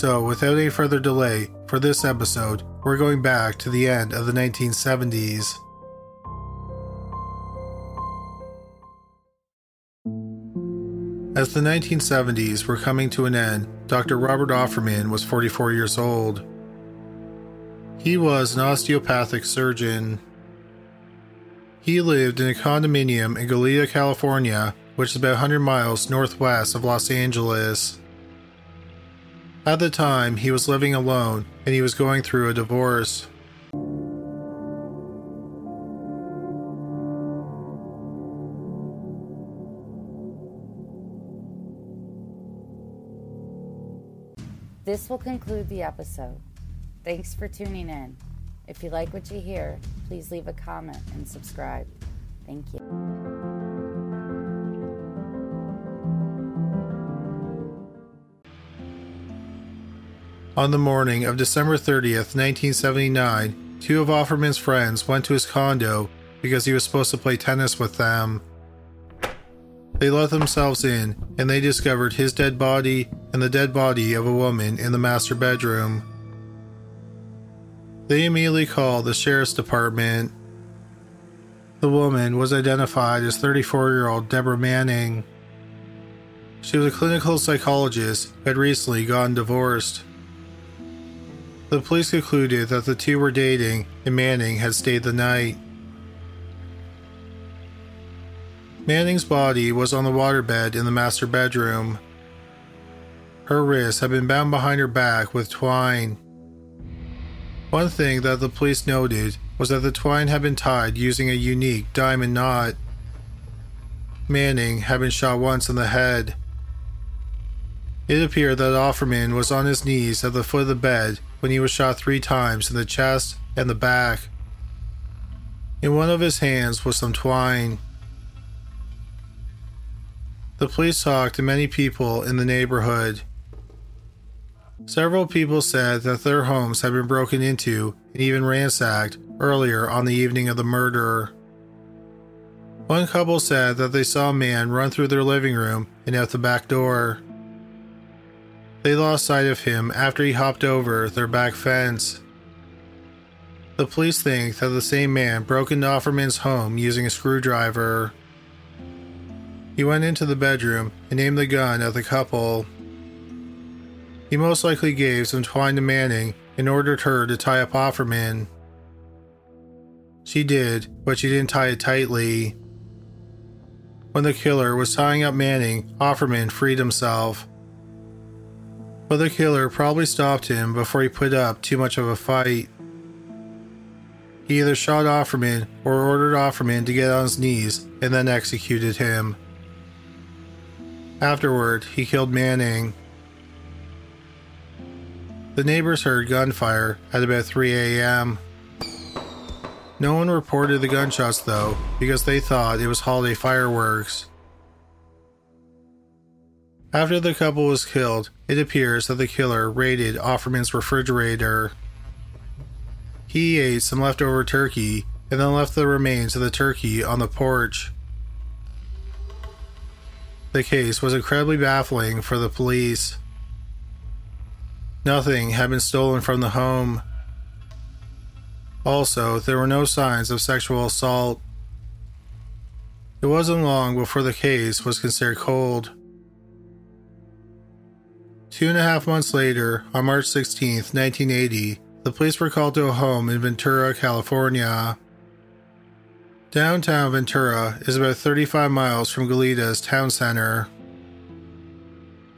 So, without any further delay, for this episode, we're going back to the end of the 1970s. As the 1970s were coming to an end, Dr. Robert Offerman was 44 years old. He was an osteopathic surgeon. He lived in a condominium in Goleta, California, which is about 100 miles northwest of Los Angeles. At the time, he was living alone and he was going through a divorce. This will conclude the episode. Thanks for tuning in. If you like what you hear, please leave a comment and subscribe. Thank you. On the morning of December 30th, 1979, two of Offerman's friends went to his condo because he was supposed to play tennis with them. They let themselves in and they discovered his dead body and the dead body of a woman in the master bedroom. They immediately called the sheriff's department. The woman was identified as 34 year old Deborah Manning. She was a clinical psychologist who had recently gotten divorced. The police concluded that the two were dating and Manning had stayed the night. Manning's body was on the waterbed in the master bedroom. Her wrists had been bound behind her back with twine. One thing that the police noted was that the twine had been tied using a unique diamond knot. Manning had been shot once in the head. It appeared that Offerman was on his knees at the foot of the bed when he was shot three times in the chest and the back. In one of his hands was some twine. The police talked to many people in the neighborhood. Several people said that their homes had been broken into and even ransacked earlier on the evening of the murder. One couple said that they saw a man run through their living room and out the back door. They lost sight of him after he hopped over their back fence. The police think that the same man broke into Offerman's home using a screwdriver. He went into the bedroom and aimed the gun at the couple. He most likely gave some twine to Manning and ordered her to tie up Offerman. She did, but she didn't tie it tightly. When the killer was tying up Manning, Offerman freed himself but the killer probably stopped him before he put up too much of a fight. He either shot Offerman or ordered Offerman to get on his knees and then executed him. Afterward, he killed Manning. The neighbors heard gunfire at about 3 a.m. No one reported the gunshots though because they thought it was holiday fireworks. After the couple was killed, it appears that the killer raided Offerman's refrigerator. He ate some leftover turkey and then left the remains of the turkey on the porch. The case was incredibly baffling for the police. Nothing had been stolen from the home. Also, there were no signs of sexual assault. It wasn't long before the case was considered cold. Two and a half months later, on March 16, 1980, the police were called to a home in Ventura, California. Downtown Ventura is about 35 miles from Goleta's town center.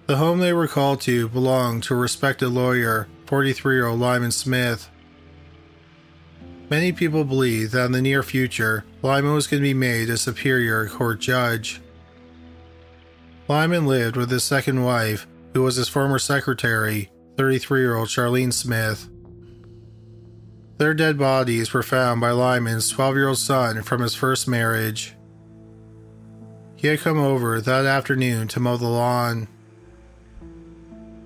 The home they were called to belonged to a respected lawyer, 43 year old Lyman Smith. Many people believe that in the near future, Lyman was going to be made a superior court judge. Lyman lived with his second wife, who was his former secretary, 33 year old Charlene Smith. Their dead bodies were found by Lyman's 12 year old son from his first marriage. He had come over that afternoon to mow the lawn.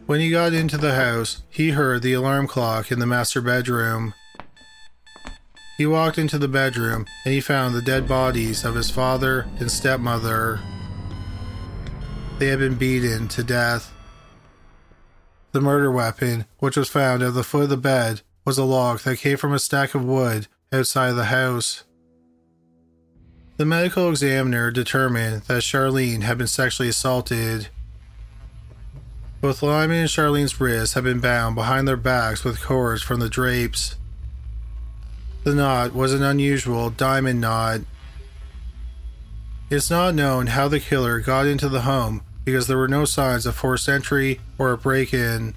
When he got into the house, he heard the alarm clock in the master bedroom. He walked into the bedroom and he found the dead bodies of his father and stepmother. They had been beaten to death. The murder weapon, which was found at the foot of the bed, was a log that came from a stack of wood outside the house. The medical examiner determined that Charlene had been sexually assaulted. Both Lyman and Charlene's wrists had been bound behind their backs with cords from the drapes. The knot was an unusual diamond knot. It's not known how the killer got into the home because there were no signs of forced entry or a break in.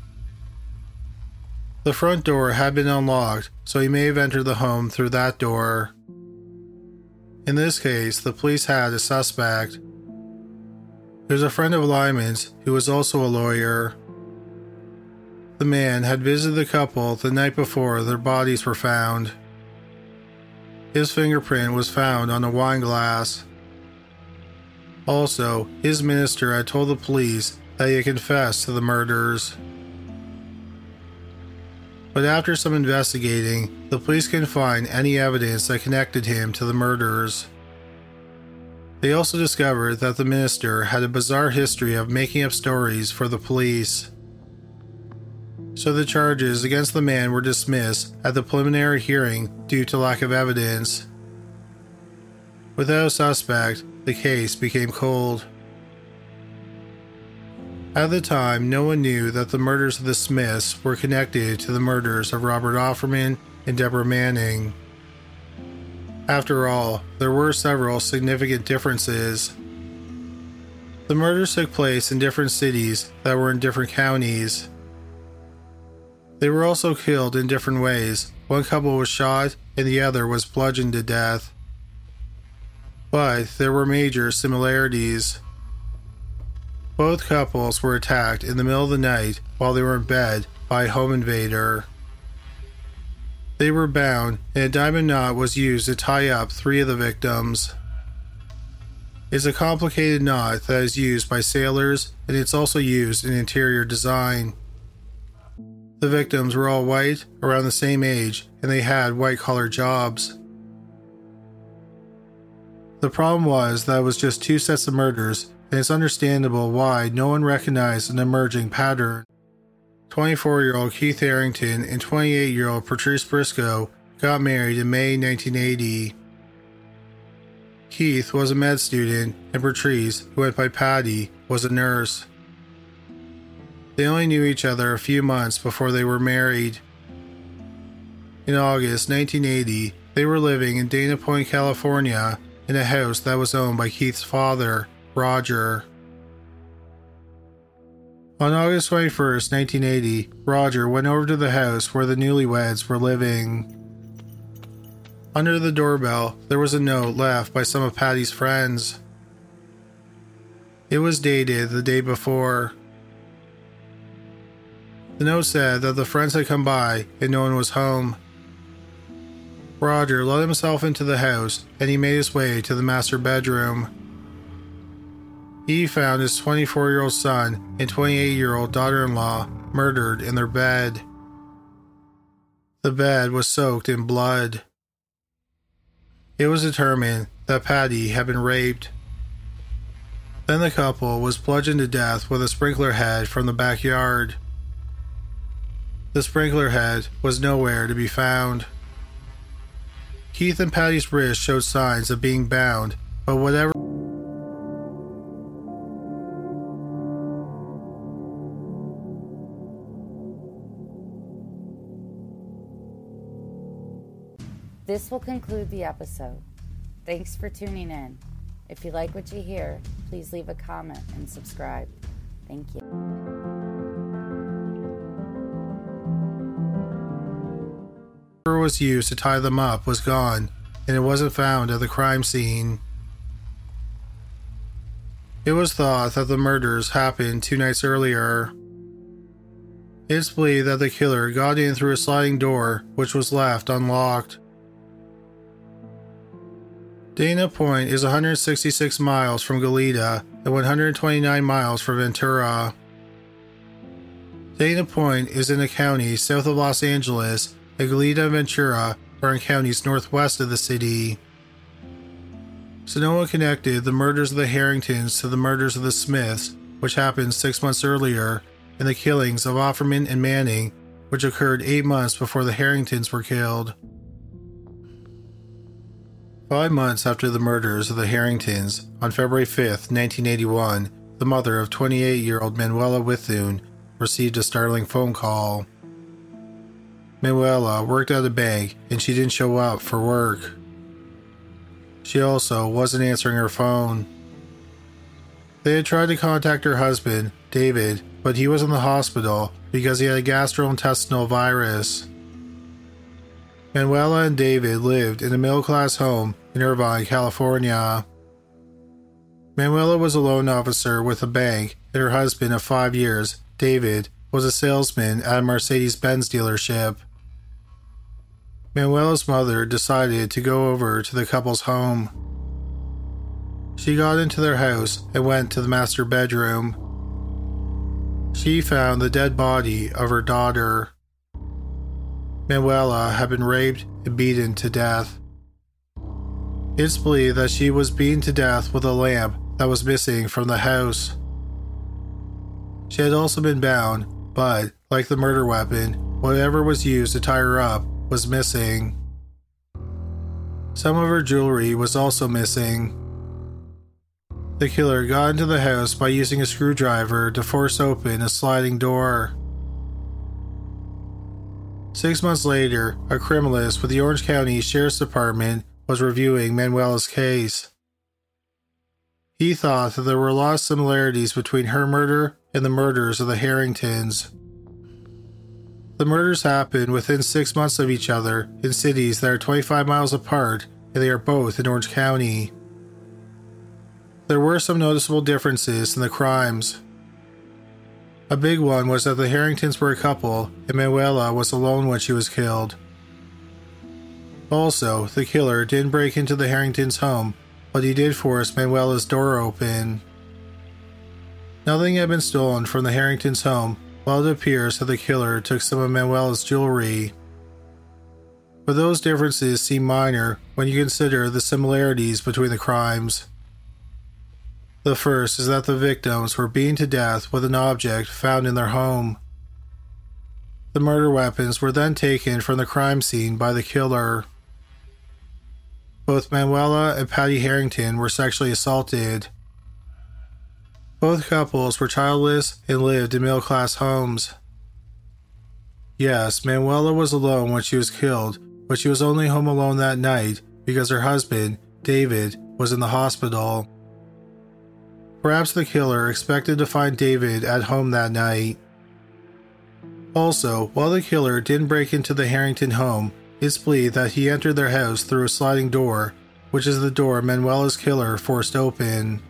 The front door had been unlocked, so he may have entered the home through that door. In this case, the police had a suspect. There's a friend of Lyman's who was also a lawyer. The man had visited the couple the night before their bodies were found. His fingerprint was found on a wine glass. Also, his minister had told the police that he had confessed to the murders. But after some investigating, the police couldn't find any evidence that connected him to the murders. They also discovered that the minister had a bizarre history of making up stories for the police. So the charges against the man were dismissed at the preliminary hearing due to lack of evidence. Without a suspect, the case became cold. At the time, no one knew that the murders of the Smiths were connected to the murders of Robert Offerman and Deborah Manning. After all, there were several significant differences. The murders took place in different cities that were in different counties. They were also killed in different ways. One couple was shot and the other was bludgeoned to death. But there were major similarities. Both couples were attacked in the middle of the night while they were in bed by a home invader. They were bound, and a diamond knot was used to tie up three of the victims. It's a complicated knot that is used by sailors, and it's also used in interior design. The victims were all white, around the same age, and they had white collar jobs. The problem was that it was just two sets of murders and it's understandable why no one recognized an emerging pattern. 24 year old Keith Harrington and 28 year old Patrice Briscoe got married in May 1980. Keith was a med student, and Patrice, who went by Patty, was a nurse. They only knew each other a few months before they were married. In August 1980, they were living in Dana Point, California, in a house that was owned by Keith's father, Roger. On August 21st, 1980, Roger went over to the house where the newlyweds were living. Under the doorbell, there was a note left by some of Patty's friends. It was dated the day before. The note said that the friends had come by and no one was home. Roger let himself into the house and he made his way to the master bedroom. He found his 24 year old son and 28 year old daughter in law murdered in their bed. The bed was soaked in blood. It was determined that Patty had been raped. Then the couple was bludgeoned to death with a sprinkler head from the backyard. The sprinkler head was nowhere to be found. Keith and Patty's wrist showed signs of being bound, but whatever. This will conclude the episode. Thanks for tuning in. If you like what you hear, please leave a comment and subscribe. Thank you. Was used to tie them up was gone, and it wasn't found at the crime scene. It was thought that the murders happened two nights earlier. It's believed that the killer got in through a sliding door, which was left unlocked. Dana Point is 166 miles from Goleta and 129 miles from Ventura. Dana Point is in a county south of Los Angeles, and Ventura are in counties northwest of the city. Sonoma connected the murders of the Harringtons to the murders of the Smiths, which happened six months earlier, and the killings of Offerman and Manning, which occurred eight months before the Harringtons were killed. Five months after the murders of the Harringtons, on February 5, 1981, the mother of 28 year old Manuela Witthuhn received a startling phone call. Manuela worked at a bank and she didn't show up for work. She also wasn't answering her phone. They had tried to contact her husband, David, but he was in the hospital because he had a gastrointestinal virus. Manuela and David lived in a middle class home in Irvine, California. Manuela was a loan officer with a bank, and her husband of five years, David, was a salesman at a Mercedes Benz dealership. Manuela's mother decided to go over to the couple's home. She got into their house and went to the master bedroom. She found the dead body of her daughter. Manuela had been raped and beaten to death. It's believed that she was beaten to death with a lamp that was missing from the house. She had also been bound, but, like the murder weapon, whatever was used to tie her up was missing. Some of her jewelry was also missing. The killer got into the house by using a screwdriver to force open a sliding door. Six months later, a criminalist with the Orange County Sheriff's Department was reviewing Manuela's case. He thought that there were a lot of similarities between her murder and the murders of the Harringtons. The murders happened within six months of each other in cities that are 25 miles apart, and they are both in Orange County. There were some noticeable differences in the crimes. A big one was that the Harringtons were a couple, and Manuela was alone when she was killed. Also, the killer didn't break into the Harringtons' home, but he did force Manuela's door open. Nothing had been stolen from the Harringtons' home, while it appears that the killer took some of Manuela's jewelry. But those differences seem minor when you consider the similarities between the crimes. The first is that the victims were beaten to death with an object found in their home. The murder weapons were then taken from the crime scene by the killer. Both Manuela and Patty Harrington were sexually assaulted. Both couples were childless and lived in middle class homes. Yes, Manuela was alone when she was killed, but she was only home alone that night because her husband, David, was in the hospital. Perhaps the killer expected to find David at home that night. Also, while the killer didn't break into the Harrington home, it's believed that he entered their house through a sliding door, which is the door Manuela's killer forced open.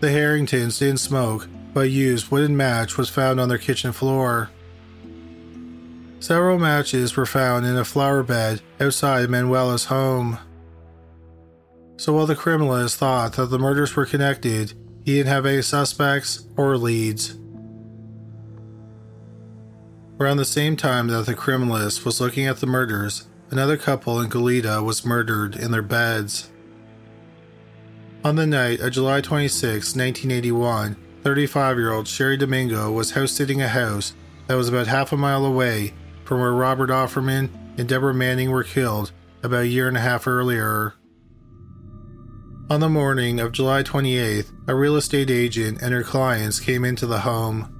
The Harringtons didn't smoke, but used wooden match was found on their kitchen floor. Several matches were found in a flower bed outside Manuela's home. So while the criminalist thought that the murders were connected, he didn't have any suspects or leads. Around the same time that the criminalist was looking at the murders, another couple in Goleta was murdered in their beds. On the night of July 26, 1981, 35 year old Cheri Domingo was house sitting a house that was about half a mile away from where Robert Offerman and Deborah Manning were killed about a year and a half earlier. On the morning of July 28th, a real estate agent and her clients came into the home.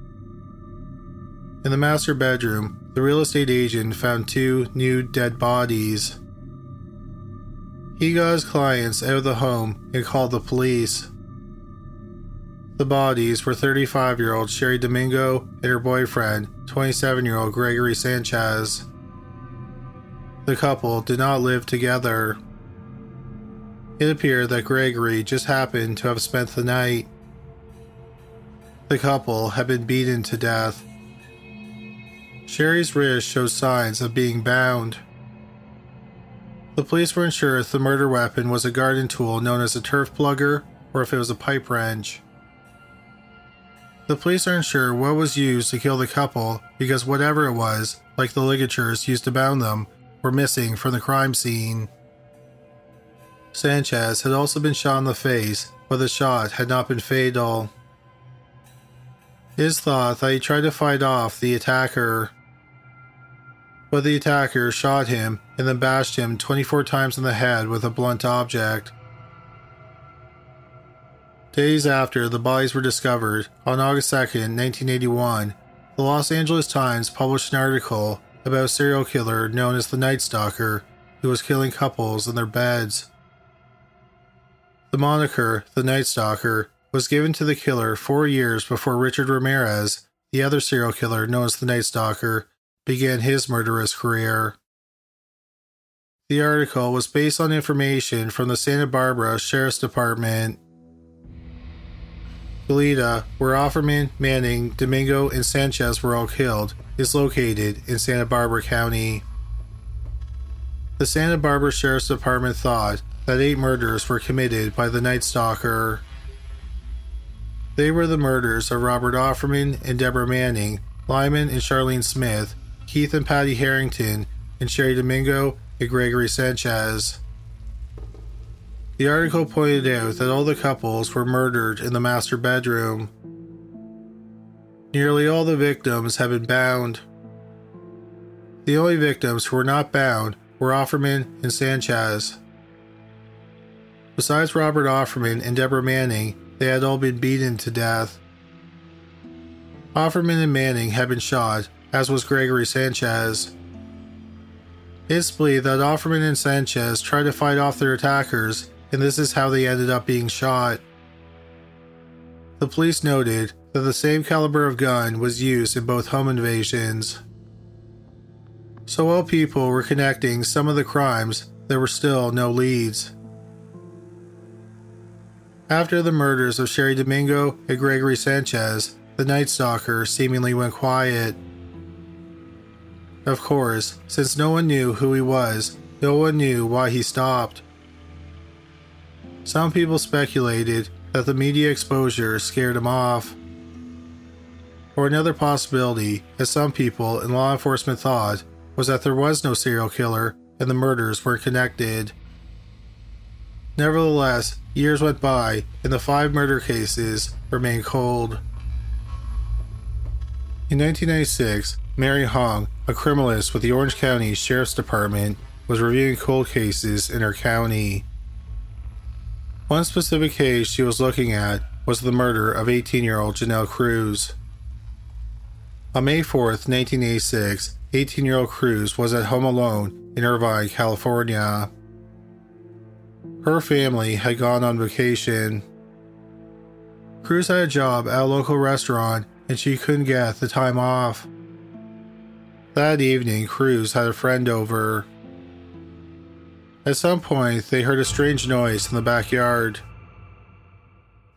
In the master bedroom, the real estate agent found two new dead bodies. He got his clients out of the home and called the police. The bodies were 35 year old Cheri Domingo and her boyfriend, 27 year old Gregory Sanchez. The couple did not live together. It appeared that Gregory just happened to have spent the night. The couple had been beaten to death. Cheri's wrist showed signs of being bound. The police were unsure if the murder weapon was a garden tool known as a turf plugger or if it was a pipe wrench. The police are unsure what was used to kill the couple because whatever it was, like the ligatures used to bound them, were missing from the crime scene. Sanchez had also been shot in the face, but the shot had not been fatal. It is thought that he tried to fight off the attacker but the attacker shot him and then bashed him 24 times in the head with a blunt object. Days after the bodies were discovered, on August 2, 1981, the Los Angeles Times published an article about a serial killer known as the Night Stalker who was killing couples in their beds. The moniker, the Night Stalker, was given to the killer four years before Richard Ramirez, the other serial killer known as the Night Stalker, began his murderous career. The article was based on information from the Santa Barbara Sheriff's Department. Goleta, where Offerman, Manning, Domingo, and Sanchez were all killed, is located in Santa Barbara County. The Santa Barbara Sheriff's Department thought that eight murders were committed by the Night Stalker. They were the murders of Robert Offerman and Deborah Manning, Lyman and Charlene Smith, Keith and Patty Harrington, and Cheri Domingo and Gregory Sanchez. The article pointed out that all the couples were murdered in the master bedroom. Nearly all the victims had been bound. The only victims who were not bound were Offerman and Sanchez. Besides Robert Offerman and Deborah Manning, they had all been beaten to death. Offerman and Manning had been shot as was Gregory Sanchez. It's believed that Offerman and Sanchez tried to fight off their attackers, and this is how they ended up being shot. The police noted that the same caliber of gun was used in both home invasions. So while people were connecting some of the crimes, there were still no leads. After the murders of Cheri Domingo and Gregory Sanchez, the Night Stalker seemingly went quiet. Of course, since no one knew who he was, no one knew why he stopped. Some people speculated that the media exposure scared him off. Or another possibility, as some people in law enforcement thought, was that there was no serial killer and the murders were connected. Nevertheless, years went by and the five murder cases remained cold. In 1996, Mary Hong, a criminalist with the Orange County Sheriff's Department, was reviewing cold cases in her county. One specific case she was looking at was the murder of 18 year old Janelle Cruz. On May 4th, 1986, 18 year old Cruz was at home alone in Irvine, California. Her family had gone on vacation. Cruz had a job at a local restaurant and she couldn't get the time off. That evening, Cruz had a friend over. At some point, they heard a strange noise in the backyard.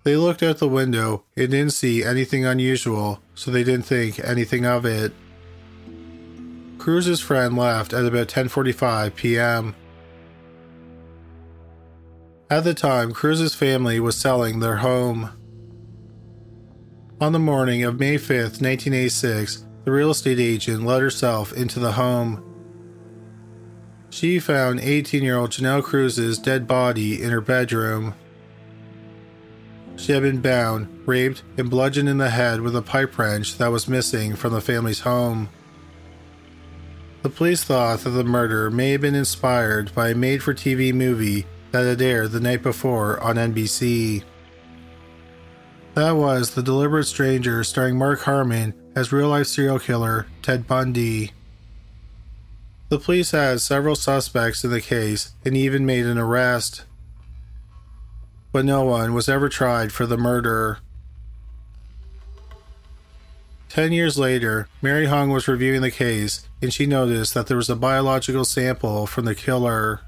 They looked out the window and didn't see anything unusual, so they didn't think anything of it. Cruz's friend left at about 10:45 p.m. At the time, Cruz's family was selling their home. On the morning of May 5th, 1986, the real estate agent let herself into the home. She found 18 year old Janelle Cruz's dead body in her bedroom. She had been bound, raped, and bludgeoned in the head with a pipe wrench that was missing from the family's home. The police thought that the murder may have been inspired by a made for TV movie that had aired the night before on NBC. That was The Deliberate Stranger, starring Mark Harmon as real life serial killer Ted Bundy. The police had several suspects in the case and even made an arrest. But no one was ever tried for the murder. Ten years later, Mary Hong was reviewing the case and she noticed that there was a biological sample from the killer.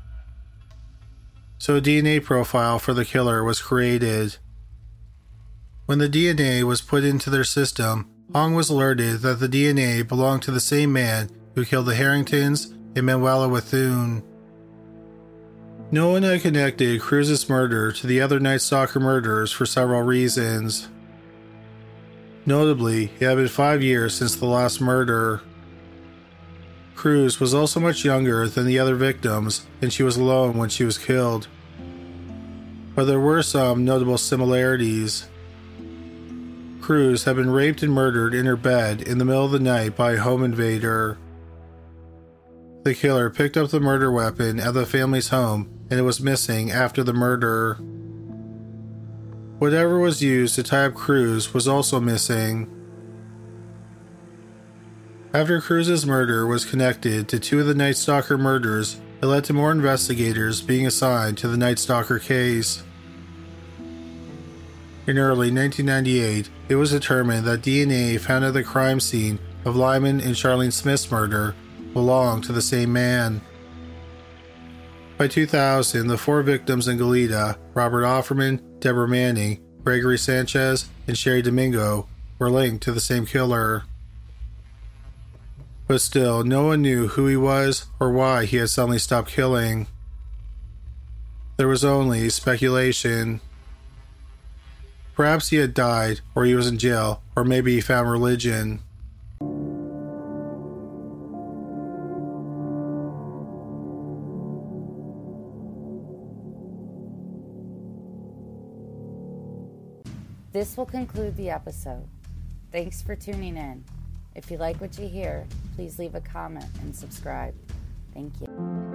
So a DNA profile for the killer was created. When the DNA was put into their system, Hong was alerted that the DNA belonged to the same man who killed the Harringtons and Manuela Bethune. No one had connected Cruz's murder to the other Night Stalker murders for several reasons. Notably, it had been five years since the last murder. Cruz was also much younger than the other victims, and she was alone when she was killed. But there were some notable similarities. Cruz had been raped and murdered in her bed in the middle of the night by a home invader. The killer picked up the murder weapon at the family's home and it was missing after the murder. Whatever was used to tie up Cruz was also missing. After Cruz's murder was connected to two of the Night Stalker murders, it led to more investigators being assigned to the Night Stalker case. In early 1998, it was determined that DNA found at the crime scene of Lyman and Charlene Smith's murder belonged to the same man. By 2000, the four victims in Goleta, Robert Offerman, Deborah Manning, Gregory Sanchez, and Cheri Domingo, were linked to the same killer. But still, no one knew who he was or why he had suddenly stopped killing. There was only speculation. Perhaps he had died, or he was in jail, or maybe he found religion. This will conclude the episode. Thanks for tuning in. If you like what you hear, please leave a comment and subscribe. Thank you.